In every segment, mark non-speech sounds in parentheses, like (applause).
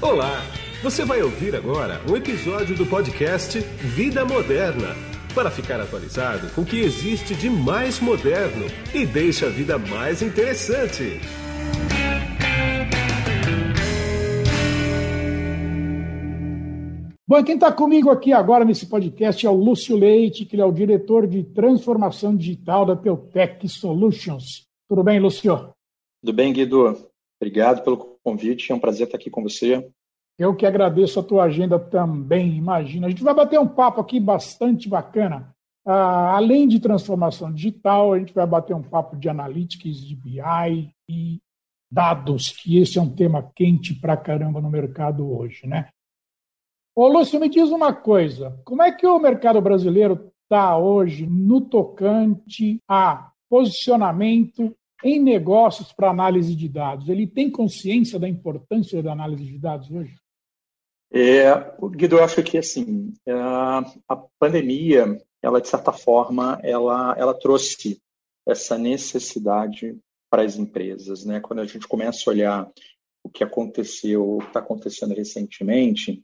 Olá! Você vai ouvir agora um episódio do podcast Vida Moderna para ficar atualizado com o que existe de mais moderno e deixa a vida mais interessante. Bom, quem está comigo aqui agora nesse podcast é o Lúcio Leite, que é o diretor de transformação digital da Teutec Solutions. Tudo bem, Lúcio? Tudo bem, Guido. Obrigado pelo convite. É um prazer estar aqui com você. Eu que agradeço a tua agenda também, imagina. A gente vai bater um papo aqui bastante bacana. Uh, além de transformação digital, a gente vai bater um papo de analytics, de BI e dados, que esse é um tema quente pra caramba no mercado hoje, né? Ô, Lúcio, me diz uma coisa: como é que o mercado brasileiro está hoje no tocante a posicionamento em negócios para análise de dados? Ele tem consciência da importância da análise de dados hoje? É, Guido, eu acho que assim é, a pandemia, ela de certa forma, ela, ela trouxe essa necessidade para as empresas, né? Quando a gente começa a olhar o que aconteceu, o que está acontecendo recentemente,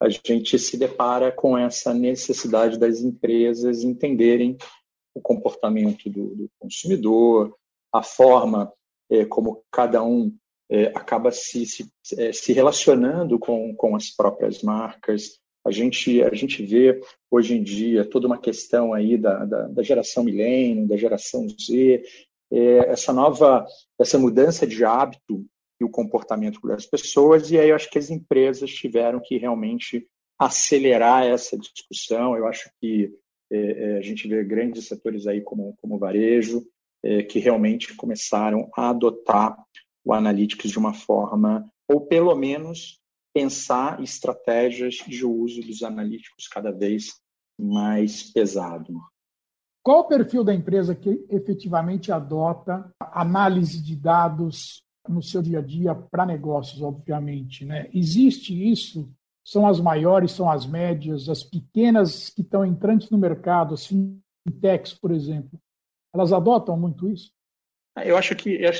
a gente se depara com essa necessidade das empresas entenderem o comportamento do, do consumidor, a forma é, como cada um é, acaba se, se, é, se relacionando com, com as próprias marcas. A gente, a gente vê hoje em dia toda uma questão aí da, da, da geração milênio, da geração Z, é, essa nova, essa mudança de hábito e o comportamento das pessoas, e aí eu acho que as empresas tiveram que realmente acelerar essa discussão. Eu acho que é, é, a gente vê grandes setores aí como, como varejo, é, que realmente começaram a adotar o Analytics de uma forma, ou pelo menos pensar estratégias de uso dos analíticos cada vez mais pesado. Qual o perfil da empresa que efetivamente adota análise de dados no seu dia a dia para negócios, obviamente. Né? Existe isso? São as maiores, são as médias, as pequenas que estão entrantes no mercado, as fintechs, por exemplo, elas adotam muito isso? Eu acho que a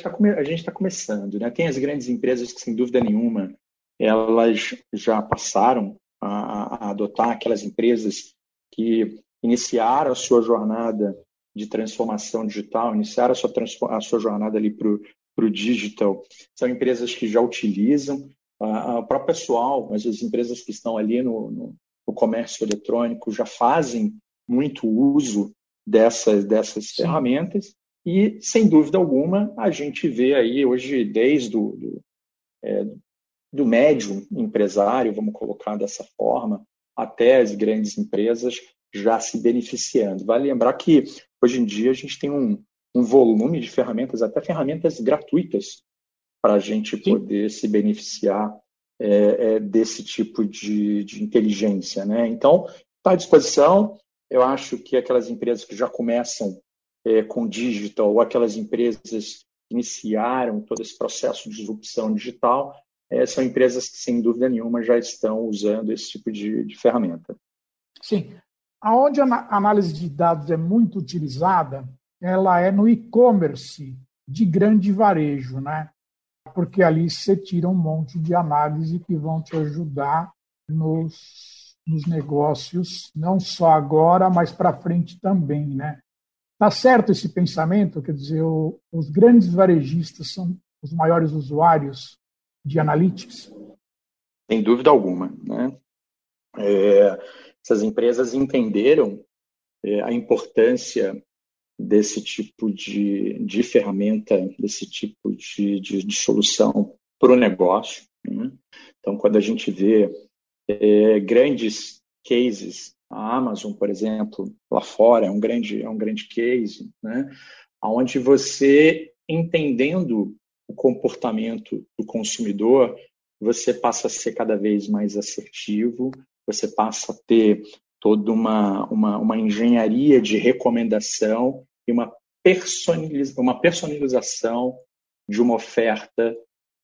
gente está começando. Né? Tem as grandes empresas que, sem dúvida nenhuma, elas já passaram a, a adotar aquelas empresas que iniciaram a sua jornada de transformação digital, iniciaram a sua, a sua jornada ali para o digital. São empresas que já utilizam, o próprio pessoal, mas as empresas que estão ali no, no, no comércio eletrônico já fazem muito uso dessas, dessas ferramentas e, sem dúvida alguma, a gente vê aí hoje, desde o do, é, do médio empresário, vamos colocar dessa forma, até as grandes empresas já se beneficiando. Vale lembrar que, hoje em dia, a gente tem um, um volume de ferramentas, até ferramentas gratuitas, para a gente Sim. poder se beneficiar é, é, desse tipo de, de inteligência. Né? Então, está à disposição. Eu acho que aquelas empresas que já começam é, com digital, ou aquelas empresas que iniciaram todo esse processo de disrupção digital, é, são empresas que, sem dúvida nenhuma, já estão usando esse tipo de, de ferramenta. Sim. Aonde a análise de dados é muito utilizada, ela é no e-commerce de grande varejo, né? Porque ali você tira um monte de análise que vão te ajudar nos, nos negócios, não só agora, mas para frente também, né? Tá certo esse pensamento? Quer dizer, o, os grandes varejistas são os maiores usuários de analytics? Sem dúvida alguma, né? É, essas empresas entenderam é, a importância desse tipo de, de ferramenta, desse tipo de, de, de solução para o negócio. Né? Então, quando a gente vê é, grandes cases, a Amazon, por exemplo, lá fora é um grande, é um grande case, né? onde você, entendendo o comportamento do consumidor, você passa a ser cada vez mais assertivo, você passa a ter toda uma, uma, uma engenharia de recomendação e uma, personaliza uma personalização de uma oferta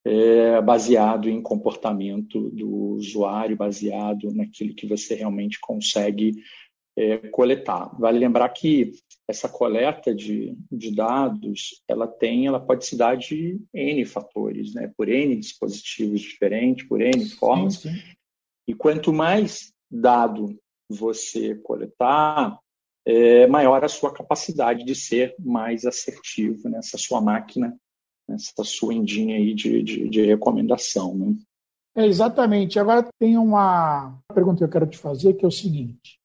é, baseado em comportamento do usuário, baseado naquilo que você realmente consegue é, coletar. Vale lembrar que essa coleta de, de dados, ela tem, ela pode se dar de N fatores, né? por N dispositivos diferentes, por N formas. Sim, sim. E quanto mais dado você coletar, é maior a sua capacidade de ser mais assertivo nessa sua máquina, nessa sua endinha aí de, de, de recomendação. Né? É, exatamente. Agora tem uma pergunta que eu quero te fazer, que é o seguinte.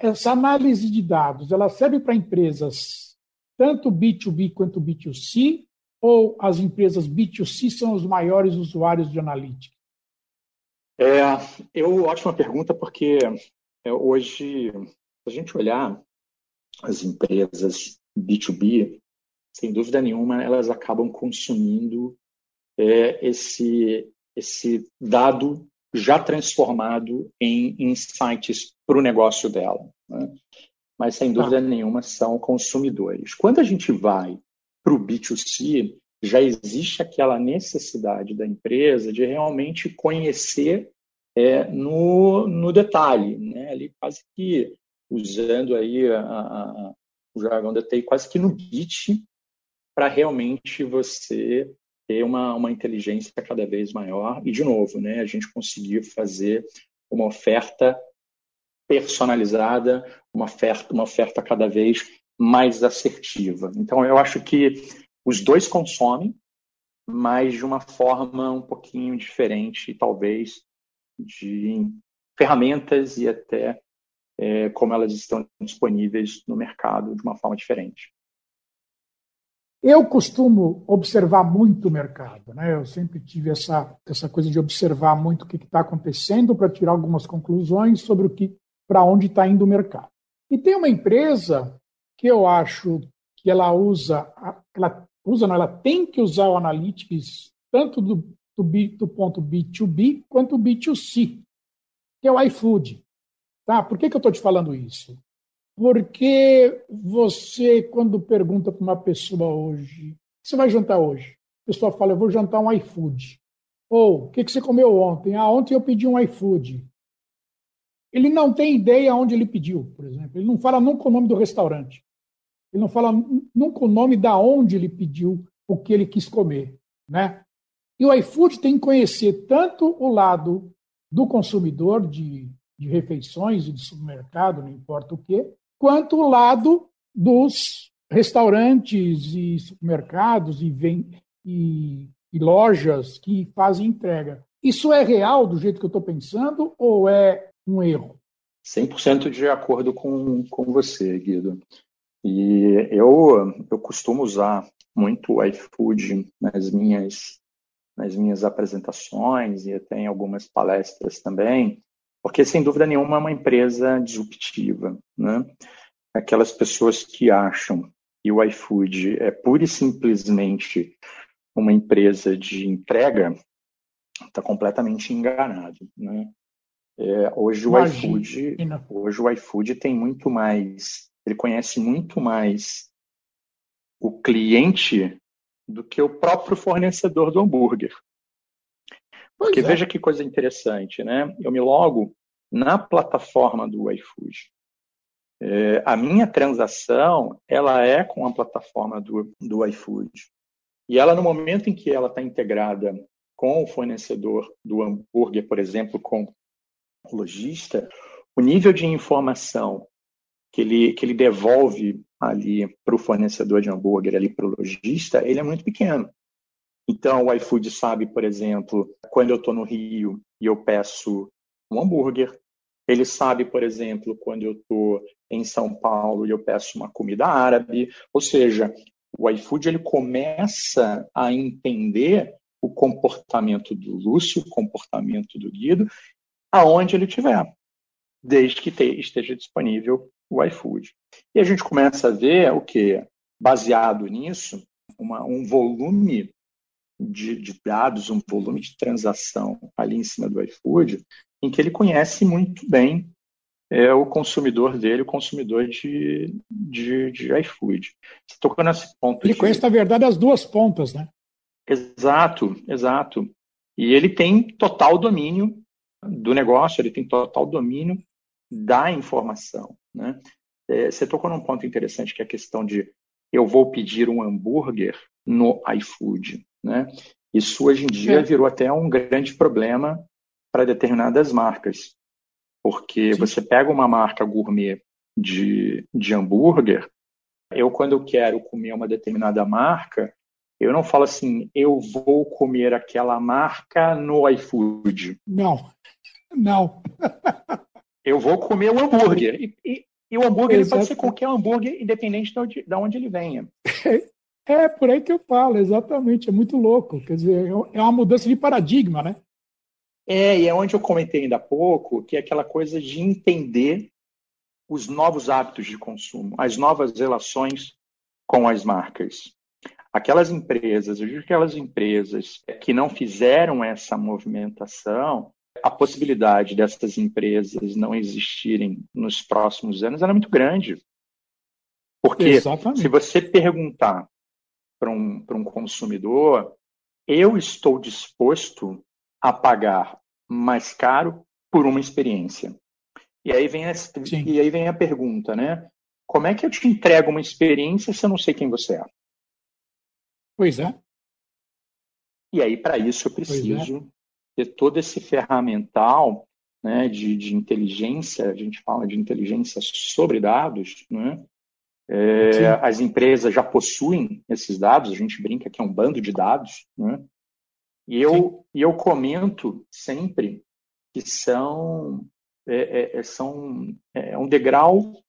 Essa análise de dados, ela serve para empresas tanto B2B quanto B2C, ou as empresas B2C são os maiores usuários de analítica? É, eu, ótima pergunta, porque é, hoje, se a gente olhar as empresas B2B, sem dúvida nenhuma, elas acabam consumindo é, esse, esse dado já transformado em insights para o negócio dela. Né? Mas, sem dúvida ah. nenhuma, são consumidores. Quando a gente vai para o B2C, já existe aquela necessidade da empresa de realmente conhecer é, no, no detalhe, né? ali quase que usando aí a, a, o jargão da TI, quase que no bit, para realmente você ter uma, uma inteligência cada vez maior e, de novo, né, a gente conseguir fazer uma oferta personalizada, uma oferta, uma oferta cada vez mais assertiva. Então, eu acho que os dois consomem, mas de uma forma um pouquinho diferente, talvez, de ferramentas e até é, como elas estão disponíveis no mercado de uma forma diferente. Eu costumo observar muito o mercado, né? Eu sempre tive essa, essa coisa de observar muito o que está acontecendo para tirar algumas conclusões sobre o que, para onde está indo o mercado. E tem uma empresa que eu acho que ela usa, ela usa, não, ela tem que usar o Analytics tanto do, do, B, do ponto B2B quanto B2C, que é o iFood. Tá? Por que, que eu estou te falando isso? Porque você, quando pergunta para uma pessoa hoje, o que você vai jantar hoje? A pessoa fala, eu vou jantar um iFood. Ou, o que, que você comeu ontem? Ah, ontem eu pedi um iFood. Ele não tem ideia onde ele pediu, por exemplo. Ele não fala nunca o nome do restaurante. Ele não fala nunca o nome da onde ele pediu o que ele quis comer, né? E o iFood tem que conhecer tanto o lado do consumidor de, de refeições e de supermercado, não importa o quê, quanto o lado dos restaurantes e supermercados e, e, e lojas que fazem entrega. Isso é real do jeito que eu estou pensando ou é um erro? 100% de acordo com, com você, Guido. E eu, eu costumo usar muito o iFood nas minhas, nas minhas apresentações e até em algumas palestras também, porque, sem dúvida nenhuma, é uma empresa disruptiva. Né? Aquelas pessoas que acham que o iFood é pura e simplesmente uma empresa de entrega está completamente enganado. Né? É, hoje, o iFood, hoje o iFood tem muito mais, ele conhece muito mais o cliente do que o próprio fornecedor do hambúrguer. Porque é. veja que coisa interessante, né? Eu me logo na plataforma do iFood. É, a minha transação, ela é com a plataforma do, do iFood. E ela, no momento em que ela está integrada com o fornecedor do hambúrguer, por exemplo, com o lojista, o nível de informação que ele, que ele devolve ali para o fornecedor de hambúrguer, ali para o lojista, ele é muito pequeno. Então, o iFood sabe, por exemplo, quando eu estou no Rio e eu peço um hambúrguer. Ele sabe, por exemplo, quando eu estou em São Paulo e eu peço uma comida árabe. Ou seja, o iFood ele começa a entender o comportamento do Lúcio, o comportamento do Guido, aonde ele estiver, desde que esteja disponível o iFood. E a gente começa a ver o que, baseado nisso, uma, um volume de, de, dados, um volume de transação ali em cima do iFood, em que ele conhece muito bem é, o consumidor dele, o consumidor de, de, de iFood. Você tocou nesse ponto. Ele de... conhece, na verdade, as duas pontas, né? Exato, exato. E ele tem total domínio do negócio, ele tem total domínio da informação. Né? é, você tocou num ponto interessante que é a questão de eu vou pedir um hambúrguer no iFood, né? Isso hoje em dia é. virou até um grande problema para determinadas marcas, porque Sim. você pega uma marca gourmet de, de hambúrguer, eu quando eu quero comer uma determinada marca, eu não falo assim, eu vou comer aquela marca no iFood. Não, não. eu vou comer o hambúrguer. E, e, e o hambúrguer pode ser qualquer hambúrguer, independente de onde, de onde ele venha. (laughs) É por aí que eu falo, exatamente. É muito louco. Quer dizer, é uma mudança de paradigma, né? É, e é onde eu comentei ainda há pouco, que é aquela coisa de entender os novos hábitos de consumo, as novas relações com as marcas. Aquelas empresas, eu digo aquelas empresas que não fizeram essa movimentação, a possibilidade dessas empresas não existirem nos próximos anos era muito grande. Porque Exatamente. se você perguntar para um, um consumidor, eu estou disposto a pagar mais caro por uma experiência. E aí vem a, e aí vem a pergunta, né? Como é que eu te entrego uma experiência se eu não sei quem você é? Pois é. E aí, para isso, eu é. preciso é. Ter todo esse ferramental né, de, de inteligência, a gente fala de inteligência sobre dados, né? É, as empresas já possuem esses dados, a gente brinca que é um bando de dados, né? E eu, e eu comento sempre que são, é, é, é são é, um degrau,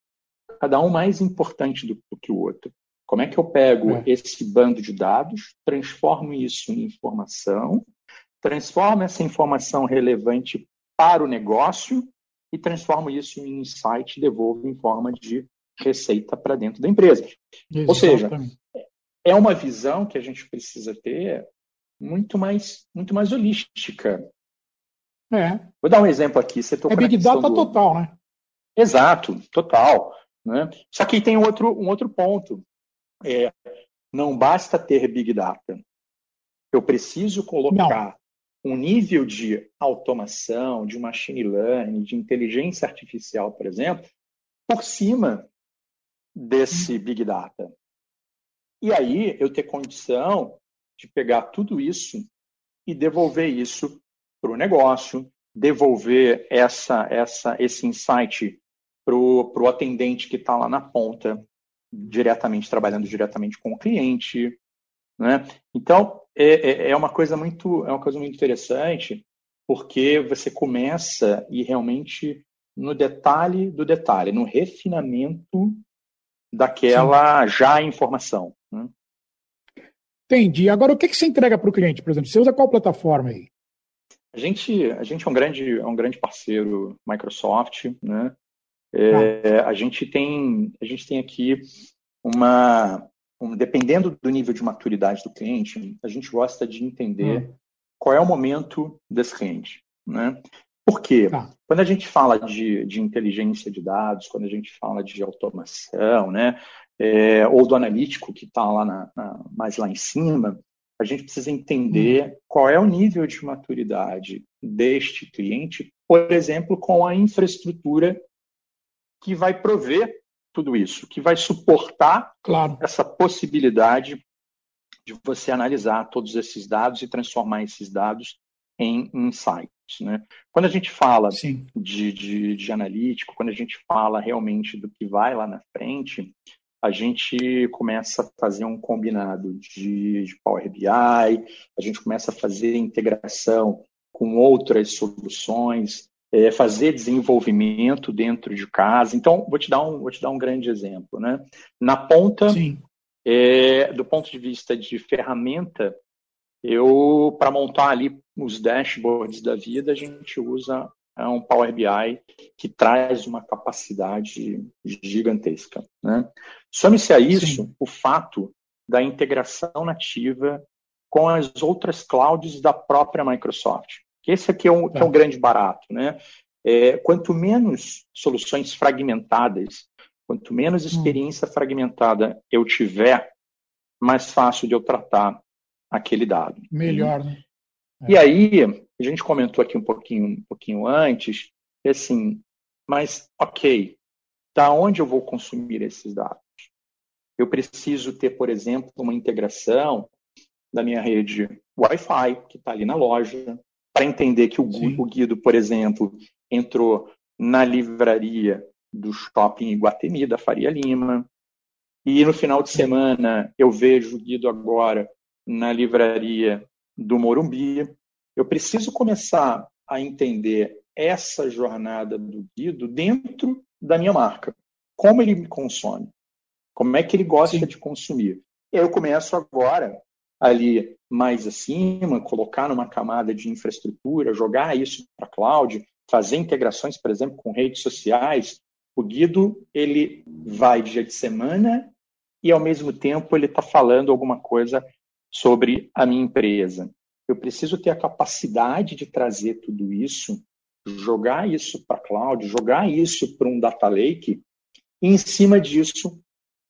cada um mais importante do, do, que o outro. Como é que eu pego é. esse bando de dados, transformo isso em informação, transformo essa informação relevante para o negócio e transformo isso em insight e devolvo em forma de receita para dentro da empresa. Exatamente. Ou seja, é uma visão que a gente precisa ter muito mais, muito mais holística. É. Vou dar um exemplo aqui. Você é Big Data do... total, né? Exato, total. Né? Só que tem um outro, um outro ponto. É, não basta ter Big Data. Eu preciso colocar. Um nível de automação, de machine learning, de inteligência artificial, por exemplo, por cima desse Big Data. E aí eu ter condição de pegar tudo isso e devolver isso para o negócio, devolver essa, essa, esse insight para o atendente que está lá na ponta, diretamente trabalhando diretamente com o cliente, né? Então é, é, é uma coisa muito é uma coisa muito interessante porque você começa e realmente no detalhe do detalhe, no refinamento daquela Sim. já informação. Né? Entendi. Agora, o que, que você entrega para o cliente, por exemplo? Você usa qual plataforma aí? A gente, a gente é um grande, é um grande parceiro Microsoft, né? É, ah. a gente tem, a gente tem aqui uma, um, dependendo do nível de maturidade do cliente, a gente gosta de entender hum. qual é o momento desse cliente, né? Por quê? Tá. Quando a gente fala de, de inteligência de dados, quando a gente fala de automação, né, é, ou do analítico que está lá na, na, mais lá em cima, a gente precisa entender hum. qual é o nível de maturidade deste cliente, por exemplo, com a infraestrutura que vai prover tudo isso, que vai suportar claro. essa possibilidade de você analisar todos esses dados e transformar esses dados em insights. Né? Quando a gente fala de, de, de, analítico, quando a gente fala realmente do que vai lá na frente, a gente começa a fazer um combinado de, de Power BI, a gente começa a fazer integração com outras soluções, é, fazer desenvolvimento dentro de casa. Então, vou te dar um, vou te dar um grande exemplo. Né? Na ponta, é, do ponto de vista de ferramenta, eu, para montar ali os dashboards da vida, a gente usa é, um Power BI que traz uma capacidade gigantesca. Né? Some-se a isso Sim. o fato da integração nativa com as outras clouds da própria Microsoft. Esse aqui é um, é um tá. grande barato. Né? É, quanto menos soluções fragmentadas, quanto menos hum. experiência hum. fragmentada eu tiver, mais fácil de eu tratar aquele dado. Melhor, né? É. E aí, a gente comentou aqui um pouquinho, um pouquinho antes, assim, mas ok, da onde eu vou consumir esses dados. Eu preciso ter, por exemplo, uma integração da minha rede Wi-Fi, que está ali na loja, para entender que o, o Guido, por exemplo, entrou na livraria do shopping Iguatemi, da Faria Lima, e no final de semana eu vejo o Guido agora na livraria do Morumbi. Eu preciso começar a entender essa jornada do Guido dentro da minha marca. Como ele me consome? Como é que ele gosta Sim. de consumir? Eu começo agora ali mais acima, colocar numa camada de infraestrutura, jogar isso para cloud, fazer integrações, por exemplo, com redes sociais. O Guido ele vai dia de semana e ao mesmo tempo ele está falando alguma coisa sobre a minha empresa. Eu preciso ter a capacidade de trazer tudo isso, jogar isso para cloud, jogar isso para um data lake, e em cima disso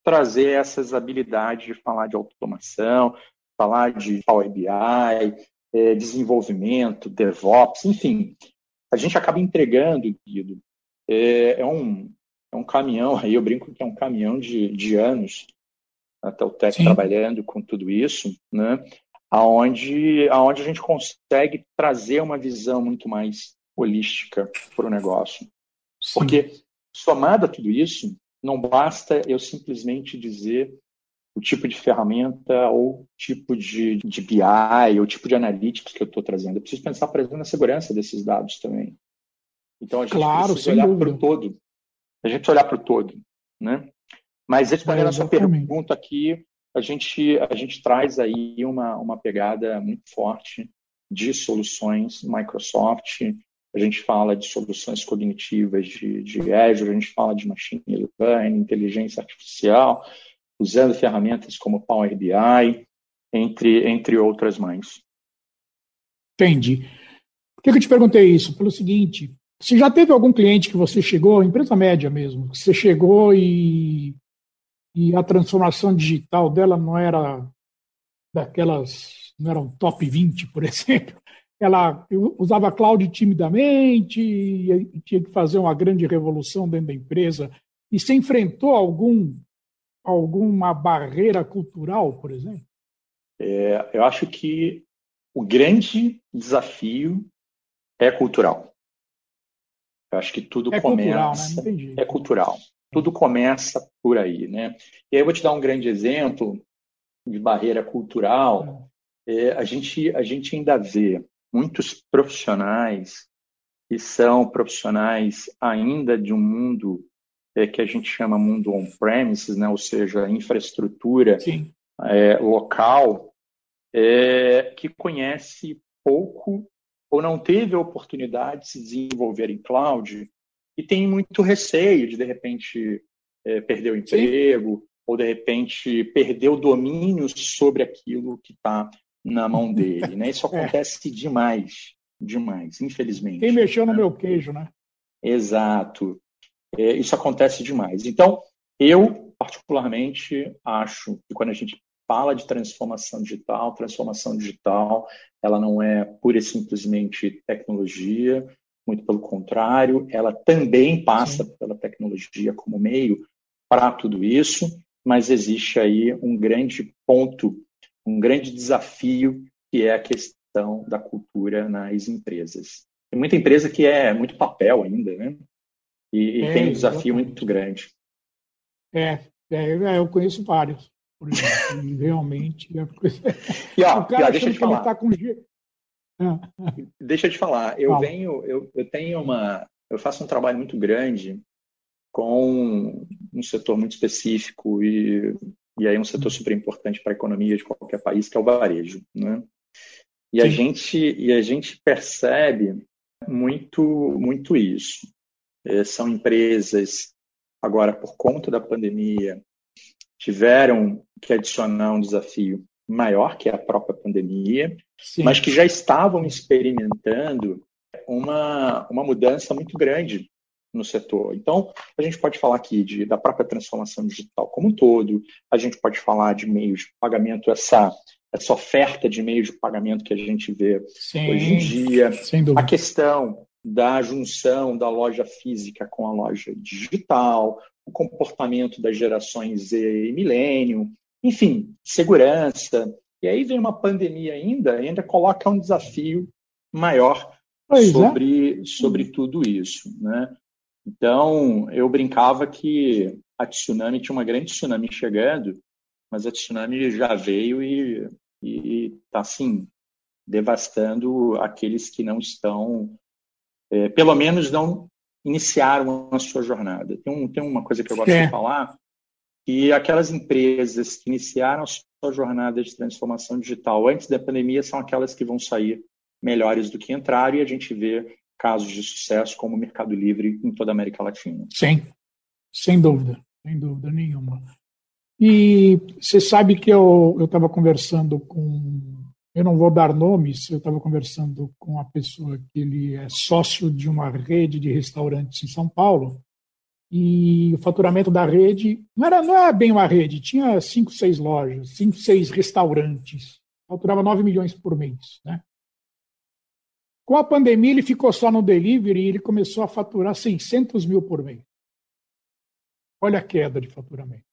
trazer essas habilidades de falar de automação, falar de Power BI, é, desenvolvimento, DevOps, enfim. A gente acaba entregando, Guido, é, é, um, é um caminhão, aí eu brinco que é um caminhão de, de anos até o Tech trabalhando com tudo isso, né? Aonde, aonde a gente consegue trazer uma visão muito mais holística para o negócio. Sim. Porque, somado a tudo isso, não basta eu simplesmente dizer o tipo de ferramenta ou tipo de, de BI ou tipo de analytics que eu estou trazendo. Eu preciso pensar, por exemplo, na segurança desses dados também. Então, a gente claro, precisa olhar para o todo. A gente olhar para o todo, né? Mas respondendo é, a sua pergunta aqui, a gente, a gente traz aí uma, uma pegada muito forte de soluções Microsoft, a gente fala de soluções cognitivas de, de Azure, a gente fala de machine learning, inteligência artificial, usando ferramentas como Power BI, entre, entre outras mais. Entendi. Por que eu te perguntei isso? Pelo seguinte, se já teve algum cliente que você chegou, empresa média mesmo, que você chegou e e a transformação digital dela não era daquelas, não era um top 20, por exemplo. Ela usava cloud timidamente e tinha que fazer uma grande revolução dentro da empresa. E se enfrentou algum alguma barreira cultural, por exemplo? É, eu acho que o grande desafio é cultural. Eu acho que tudo é começa. Cultural, né? É cultural. Tudo começa por aí, né? E aí eu vou te dar um grande exemplo de barreira cultural. É, a, gente, a gente ainda vê muitos profissionais que são profissionais ainda de um mundo é, que a gente chama mundo on-premises, né? ou seja, infraestrutura é, local, é, que conhece pouco ou não teve a oportunidade de se desenvolver em cloud e tem muito receio de, de repente, é, perder o emprego, Sim. ou de repente perder o domínio sobre aquilo que está na mão (laughs) dele. Né? Isso é. acontece demais, demais, infelizmente. Quem mexeu no meu queijo, né? Exato. É, isso acontece demais. Então, eu, particularmente, acho que quando a gente fala de transformação digital, transformação digital, ela não é pura e simplesmente tecnologia, muito pelo contrário, ela também passa pela tecnologia como meio para tudo isso, mas existe aí um grande ponto, um grande desafio, que é a questão da cultura nas empresas. Tem muita empresa que é muito papel ainda, né? E, é, tem um desafio muito grande. É, é, é eu conheço vários. Exemplo, realmente. É... E, ó, (laughs) (laughs) o cara ó, deixa eu te falar. Tá com... Deixa eu te falar, eu venho, eu, eu tenho uma, eu faço um trabalho muito grande com um setor muito específico e, e aí um setor super importante para a economia de qualquer país, que é o varejo, né? E a gente e a gente percebe muito muito isso. É, são empresas agora por conta da pandemia tiveram que adicionar um desafio maior que a própria pandemia, Sim. mas que já estavam experimentando uma, uma mudança muito grande no setor. Então, a gente pode falar aqui de, da própria transformação digital como um todo, a gente pode falar de meios de pagamento, essa, essa oferta de meios de pagamento que a gente vê Sim, hoje em dia, a questão da junção da loja física com a loja digital, o comportamento das gerações Z e milênio, enfim, segurança. E aí vem uma pandemia ainda, ainda coloca um desafio maior pois é. sobre, é. sobre tudo isso. Né? Então, eu brincava que a tsunami tinha uma grande tsunami chegando, mas a tsunami já veio e está, assim, devastando aqueles que não estão, é, pelo menos não iniciaram a sua jornada. Tem, um, tem uma coisa que eu gosto é. de falar, que aquelas empresas que iniciaram a sua jornada de transformação digital antes da pandemia são aquelas que vão sair melhores do que entraram, e a gente vê casos de sucesso como o Mercado Livre em toda a América Latina. Sim, sem dúvida, sem dúvida nenhuma. E você sabe que eu estava conversando com eu não vou dar nomes, eu estava conversando com a pessoa que ele é sócio de uma rede de restaurantes em São Paulo, e o faturamento da rede não era não é bem uma rede, tinha cinco, seis lojas, cinco, seis restaurantes, faturava 9 milhões por mês. Né? Com a pandemia, ele ficou só no delivery e ele começou a faturar 600 mil por mês. Olha a queda de faturamento.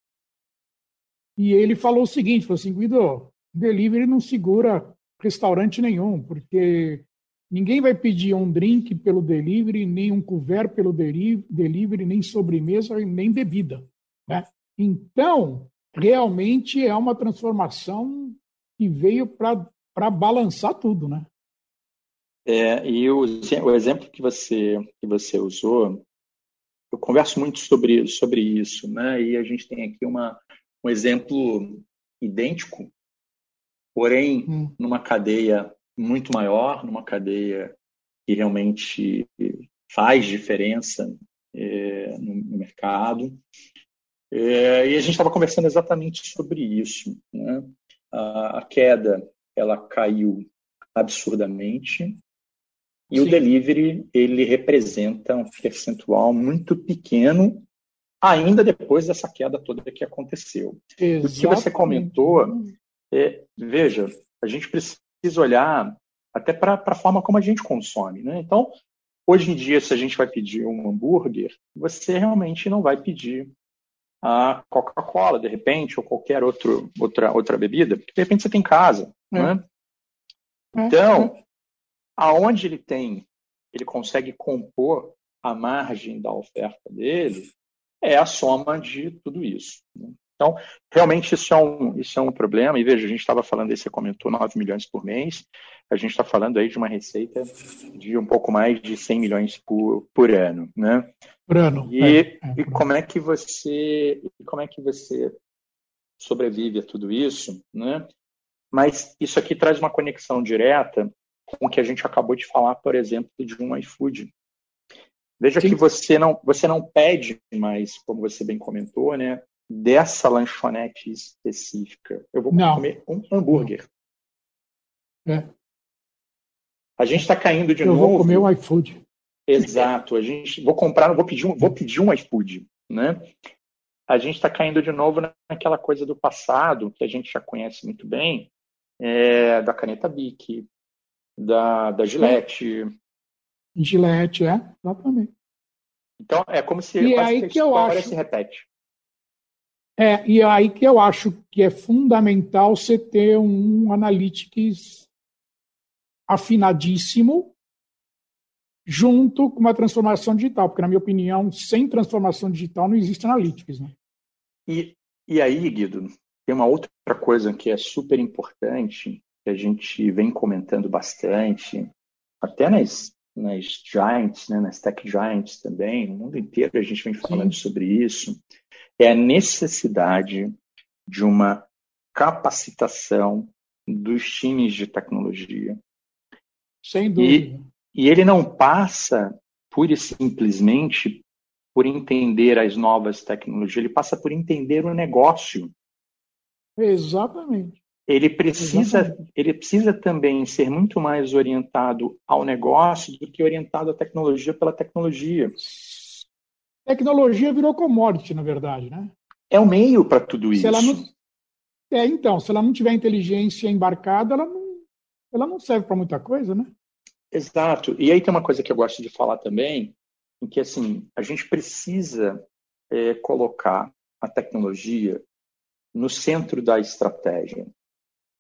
E ele falou o seguinte, falou assim, Guido, delivery não segura restaurante nenhum, porque ninguém vai pedir um drink pelo delivery, nem um couvert pelo delivery, nem sobremesa, nem bebida. Né? Então, realmente é uma transformação que veio para balançar tudo, né? É, e o, o, exemplo que você, que você usou, eu converso muito sobre, sobre isso, né? E a gente tem aqui uma, um exemplo idêntico porém hum. numa cadeia muito maior, numa cadeia que realmente faz diferença é, no, no, mercado. É, e a gente estava conversando exatamente sobre isso. Né? A, a, queda ela caiu absurdamente e Sim. o delivery ele representa um percentual muito pequeno ainda depois dessa queda toda que aconteceu. Exatamente. O que você comentou é, veja, a gente precisa olhar até para a forma como a gente consome. Né? Então, hoje em dia, se a gente vai pedir um hambúrguer, você realmente não vai pedir a Coca-Cola, de repente, ou qualquer outro, outra, outra bebida, porque de repente você tem em casa. É. Né? É. Então, aonde ele tem, ele consegue compor a margem da oferta dele, é a soma de tudo isso. Né? Então, realmente isso é um, isso é um problema. E veja, a gente estava falando aí, você comentou 9 milhões por mês, a gente está falando aí de uma receita de um pouco mais de 100 milhões por, por ano, né? Por ano. E, é, é, e como é que você, como é que você sobrevive a tudo isso, né? Mas isso aqui traz uma conexão direta com o que a gente acabou de falar, por exemplo, de um iFood. Veja Sim. que você não, você não pede mais, como você bem comentou, né? Dessa lanchonete específica. Eu vou Não. comer um hambúrguer. É. A gente está caindo de eu novo. Eu vou comer um iFood. Exato. A gente vou comprar, vou pedir um, vou pedir um iFood, né? A gente está caindo de novo naquela coisa do passado que a gente já conhece muito bem, é, da caneta Bic, da, da Gillette. Gillette, é, exatamente. Então é como se e é aí que eu acho, se repete. É, e aí que eu acho que é fundamental você ter um analytics afinadíssimo junto com uma transformação digital, porque, na minha opinião, sem transformação digital não existe analytics. Né? E, e aí, Guido, tem uma outra coisa que é super importante, que a gente vem comentando bastante, até nas, nas giants, né, nas tech giants também, no mundo inteiro a gente vem falando Sim. sobre isso, é a necessidade de uma capacitação dos times de tecnologia. Sem dúvida. E, e ele não passa pura e simplesmente por entender as novas tecnologias, ele passa por entender o negócio. Exatamente. Ele precisa, Exatamente. ele precisa também ser muito mais orientado ao negócio do que orientado à tecnologia pela tecnologia. Tecnologia virou commodity, na verdade, né? É o meio para tudo isso. Não... É, então, se ela não tiver inteligência embarcada, ela não, ela não serve para muita coisa, né? Exato. E aí tem uma coisa que eu gosto de falar também, em que assim a gente precisa é, colocar a tecnologia no centro da estratégia.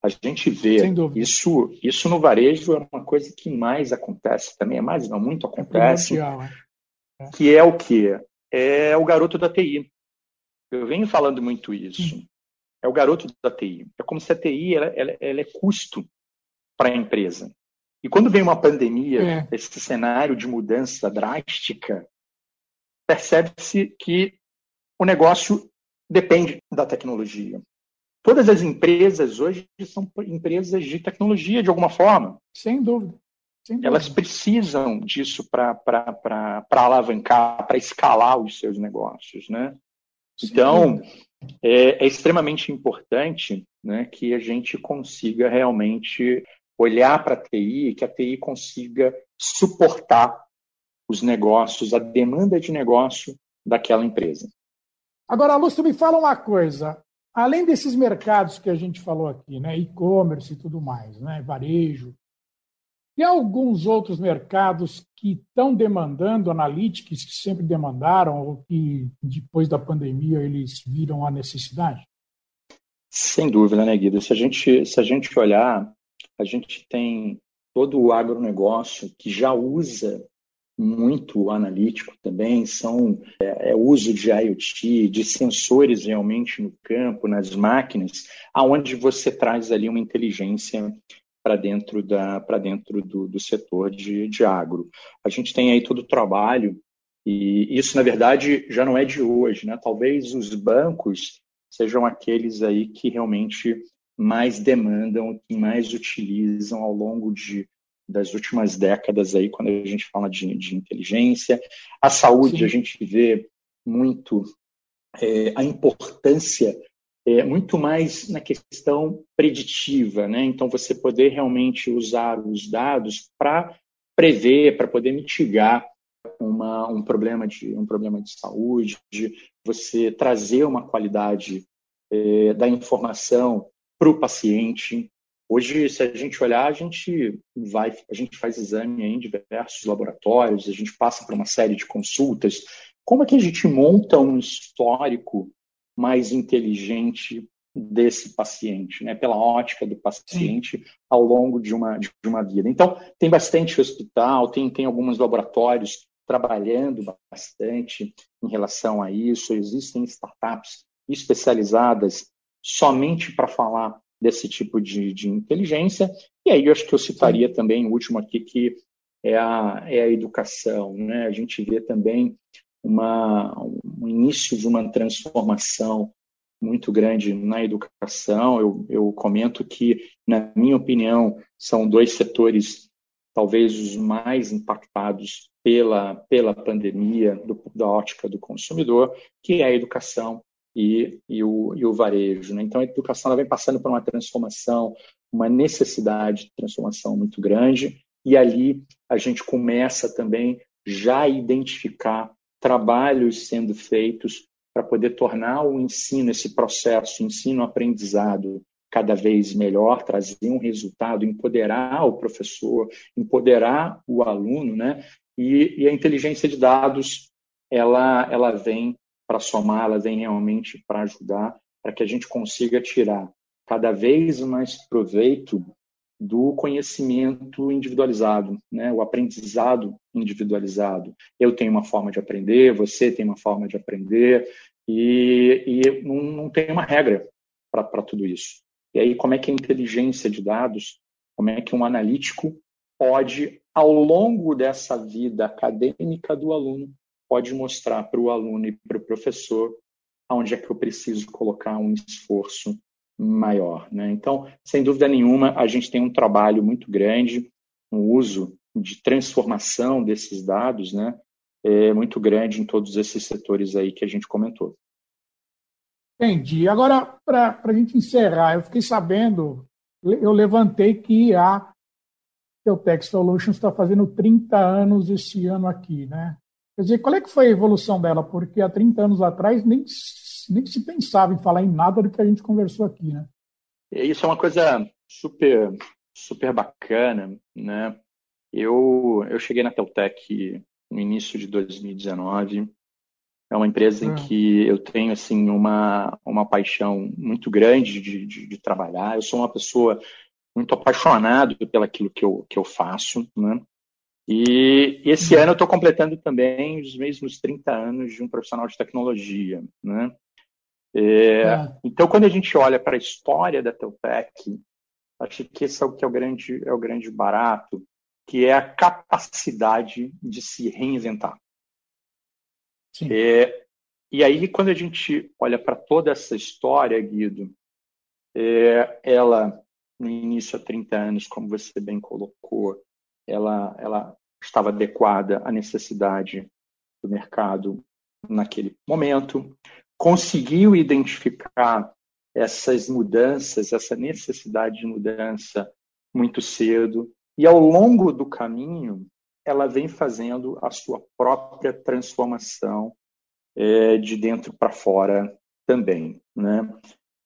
A gente vê isso, isso no varejo é uma coisa que mais acontece também, é mais não muito acontece, é é. que é o que é o garoto da TI. Eu venho falando muito isso. É o garoto da TI. É como se a TI ela, ela, ela é custo para a empresa. E quando vem uma pandemia, é. esse cenário de mudança drástica, percebe-se que o negócio depende da tecnologia. Todas as empresas hoje são empresas de tecnologia, de alguma forma. Sem dúvida. Elas precisam disso para alavancar, para escalar os seus negócios. Né? Então, é, é, extremamente importante né, que a gente consiga realmente olhar para a TI, que a TI consiga suportar os negócios, a demanda de negócio daquela empresa. Agora, Lúcio, me fala uma coisa. Além desses mercados que a gente falou aqui, né, e-commerce e tudo mais, né, varejo, tem alguns outros mercados que estão demandando analytics, que sempre demandaram, ou que depois da pandemia eles viram a necessidade? Sem dúvida, né, Guido? Se a gente, se a gente olhar, a gente tem todo o agronegócio que já usa muito analítico também, são é, é, uso de IoT, de sensores realmente no campo, nas máquinas, aonde você traz ali uma inteligência para dentro, da, dentro do, do setor de, de agro. A gente tem aí todo o trabalho, e isso, na verdade, já não é de hoje. Né? Talvez os bancos sejam aqueles aí que realmente mais demandam, que mais utilizam ao longo de, das últimas décadas aí, quando a gente fala de, de inteligência. A saúde, Sim. a gente vê muito é, a importância é, muito mais na questão preditiva, né? Então você poder realmente usar os dados para prever, para poder mitigar uma, um problema de um problema de saúde, de você trazer uma qualidade é, da informação para o paciente. Hoje, se a gente olhar, a gente vai, a gente faz exame em diversos laboratórios, a gente passa por uma série de consultas. Como é que a gente monta um histórico mais inteligente desse paciente, né, pela ótica do paciente Sim. ao longo de uma, de uma vida. Então, tem bastante hospital, tem, tem alguns laboratórios trabalhando bastante em relação a isso, existem startups especializadas somente para falar desse tipo de, de, inteligência. E aí eu acho que eu citaria Sim. também o último aqui, que é a, é a educação. Né? A gente vê também uma, um início de uma transformação muito grande na educação. Eu, eu comento que, na minha opinião, são dois setores talvez os mais impactados pela, pela pandemia do, da ótica do consumidor, que é a educação e, e, o, e o varejo. Né? Então, a educação ela vem passando por uma transformação, uma necessidade de transformação muito grande, e ali a gente começa também já a identificar trabalhos sendo feitos para poder tornar o ensino, esse processo, ensino-aprendizado, cada vez melhor, trazer um resultado, empoderar o professor, empoderar o aluno, né? E, e a inteligência de dados, ela, ela vem para somar, ela vem realmente para ajudar, para que a gente consiga tirar cada vez mais proveito do conhecimento individualizado, né? o aprendizado individualizado. Eu tenho uma forma de aprender, você tem uma forma de aprender, e, e não, não tem uma regra para tudo isso. E aí, como é que a inteligência de dados, como é que um analítico pode, ao longo dessa vida acadêmica do aluno, pode mostrar para o aluno e para o professor aonde é que eu preciso colocar um esforço maior. Né? Então, sem dúvida nenhuma, a gente tem um trabalho muito grande, um uso de transformação desses dados, né? É muito grande em todos esses setores aí que a gente comentou. Entendi. Agora, para a gente encerrar, eu fiquei sabendo, eu levantei que a Teutec Solutions está fazendo 30 anos esse ano aqui, né? Quer dizer, qual é que foi a evolução dela? Porque há 30 anos atrás nem nem se pensava em falar em nada do que a gente conversou aqui, né? Isso é uma coisa super, super bacana, né? Eu, eu cheguei na Teltec no início de 2019 É uma empresa em que eu tenho assim uma, uma paixão muito grande de, de, de trabalhar. Eu sou uma pessoa muito apaixonado pelo aquilo que eu, que eu faço, né? E esse ano eu estou completando também os mesmos 30 anos de um profissional de tecnologia, né? É, é. Então, quando a gente olha para a história da Teltec, acho que esse é o que é o grande, é o grande barato, que é a capacidade de se reinventar. É, e aí, quando a gente olha para toda essa história, Guido, é, ela, no início há 30 anos, como você bem colocou, ela, ela estava adequada à necessidade do mercado naquele momento, conseguiu identificar essas mudanças, essa necessidade de mudança muito cedo, e ao longo do caminho, ela vem fazendo a sua própria transformação é, de dentro para fora também, né?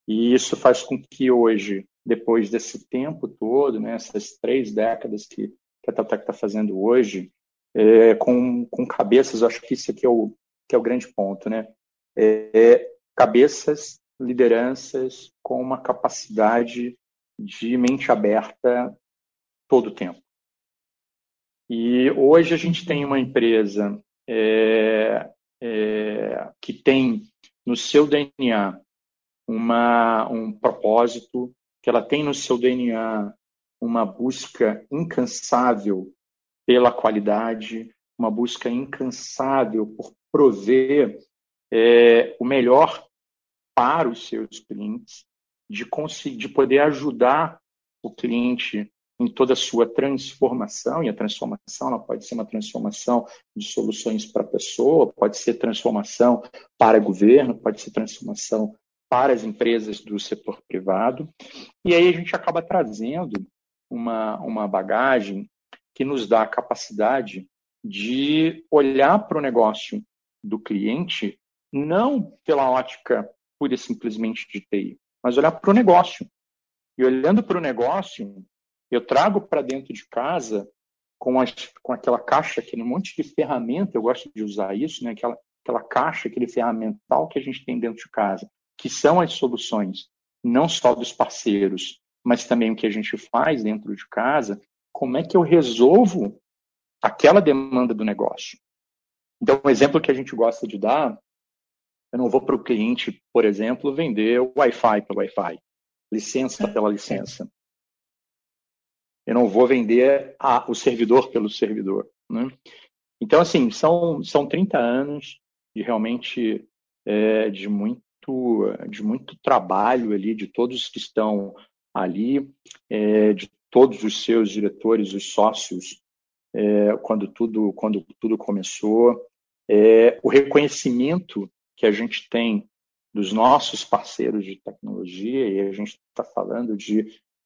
E isso faz com que hoje, depois desse tempo todo, né, essas três décadas que, que a Tatec está fazendo hoje, é, com, com cabeças, acho que isso aqui é o, que é o grande ponto, né? É, cabeças, lideranças com uma capacidade de mente aberta todo o tempo. E hoje a gente tem uma empresa é, é, que tem no seu DNA uma, um propósito, que ela tem no seu DNA uma busca incansável pela qualidade, uma busca incansável por prover é, o melhor para os seus clientes, de, conseguir, de poder ajudar o cliente em toda a sua transformação, e a transformação ela pode ser uma transformação de soluções para a pessoa, pode ser transformação para o governo, pode ser transformação para as empresas do setor privado. E aí a gente acaba trazendo uma, uma bagagem que nos dá a capacidade de olhar para o negócio do cliente não pela ótica pura e simplesmente de TI, mas olhar para o negócio. E olhando para o negócio, eu trago para dentro de casa com, as, com aquela caixa, aquele monte de ferramenta, eu gosto de usar isso, né? aquela, aquela caixa, aquele ferramental que a gente tem dentro de casa, que são as soluções, não só dos parceiros, mas também o que a gente faz dentro de casa, como é que eu resolvo aquela demanda do negócio. Então, um exemplo que a gente gosta de dar, eu não vou para o cliente, por exemplo, vender Wi-Fi para Wi-Fi, licença pela licença. Eu não vou vender a, o servidor pelo servidor. Né? Então, assim, são, são 30 anos de realmente é, de, muito, de muito trabalho ali, de todos que estão ali, é, de todos os seus diretores, os sócios, é, quando, tudo, quando tudo começou, é, o reconhecimento que a gente tem dos nossos parceiros de tecnologia, e a gente está falando de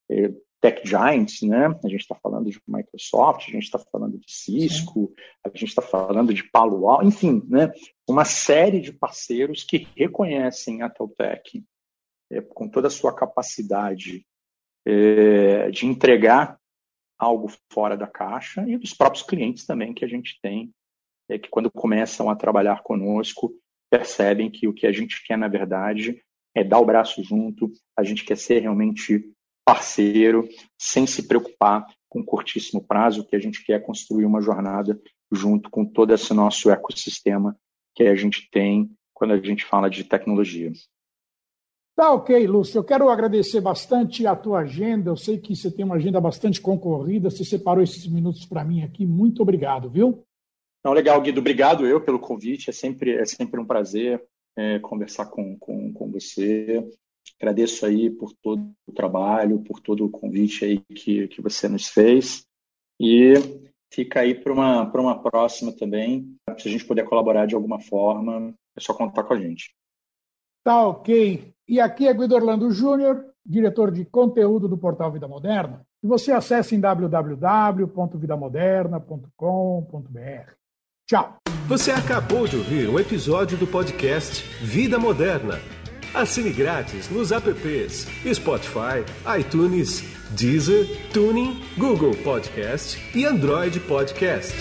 é, tech giants, né? A gente está falando de Microsoft, a gente está falando de Cisco, a gente está falando de Palo Alto, enfim, né? Uma série de parceiros que reconhecem a Teltec é, com toda a sua capacidade é, de entregar algo fora da caixa e dos próprios clientes também que a gente tem, é, que quando começam a trabalhar conosco percebem que o que a gente quer na verdade é dar o braço junto, a gente quer ser realmente parceiro, sem se preocupar com curtíssimo prazo, que a gente quer construir uma jornada junto com todo esse nosso ecossistema que a gente tem quando a gente fala de tecnologia. Tá ok, Lúcio. Eu quero agradecer bastante a tua agenda. Eu sei que você tem uma agenda bastante concorrida. Você separou esses minutos para mim aqui. Muito obrigado, viu? Não, legal, Guido. Obrigado eu pelo convite. É sempre, é sempre um prazer é, conversar com, com, com você. Agradeço aí por todo o trabalho, por todo o convite aí que, que você nos fez. E fica aí para uma, uma próxima também. Se a gente puder colaborar de alguma forma, é só contar com a gente. Tá ok. E aqui é Guido Orlando Júnior, diretor de conteúdo do portal Vida Moderna. E você acessa em www.vidamoderna.com.br. Tchau. Você acabou de ouvir um episódio do podcast Vida Moderna Assine grátis nos apps Spotify, iTunes, Deezer, Tuning, Google Podcast e Android Podcast.